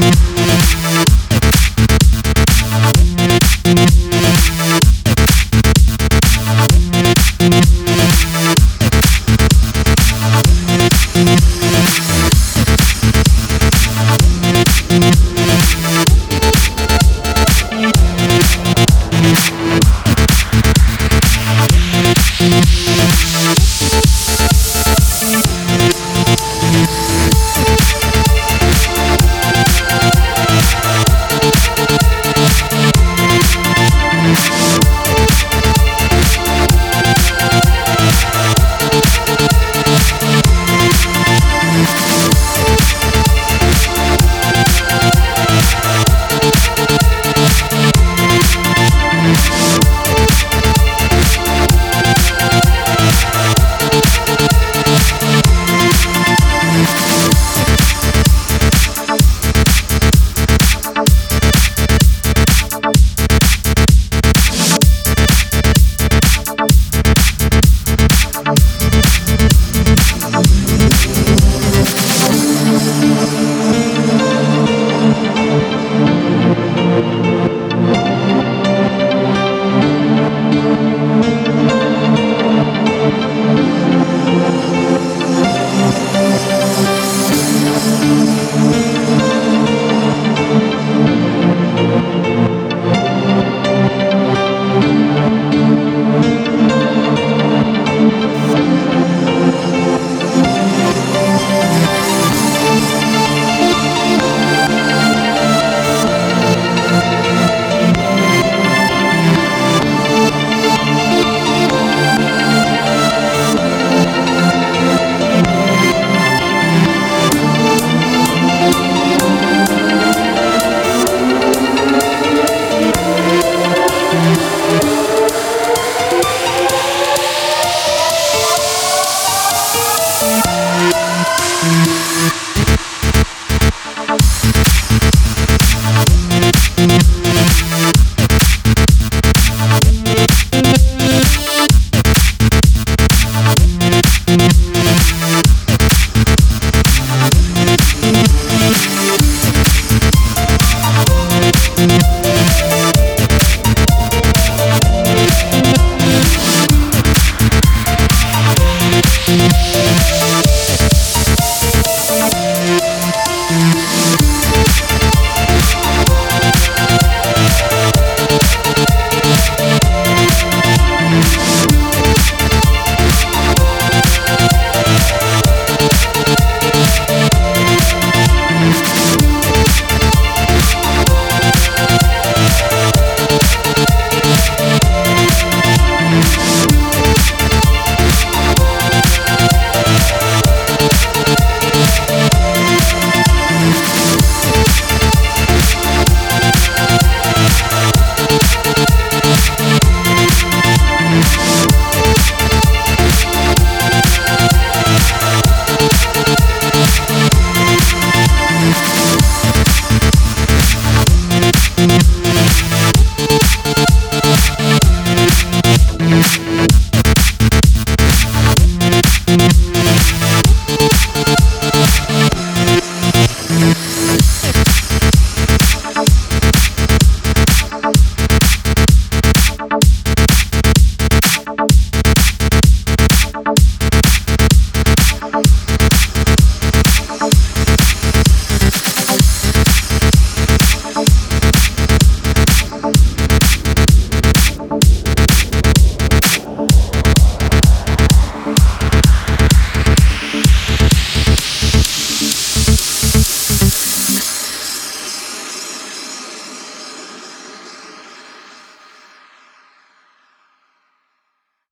Thank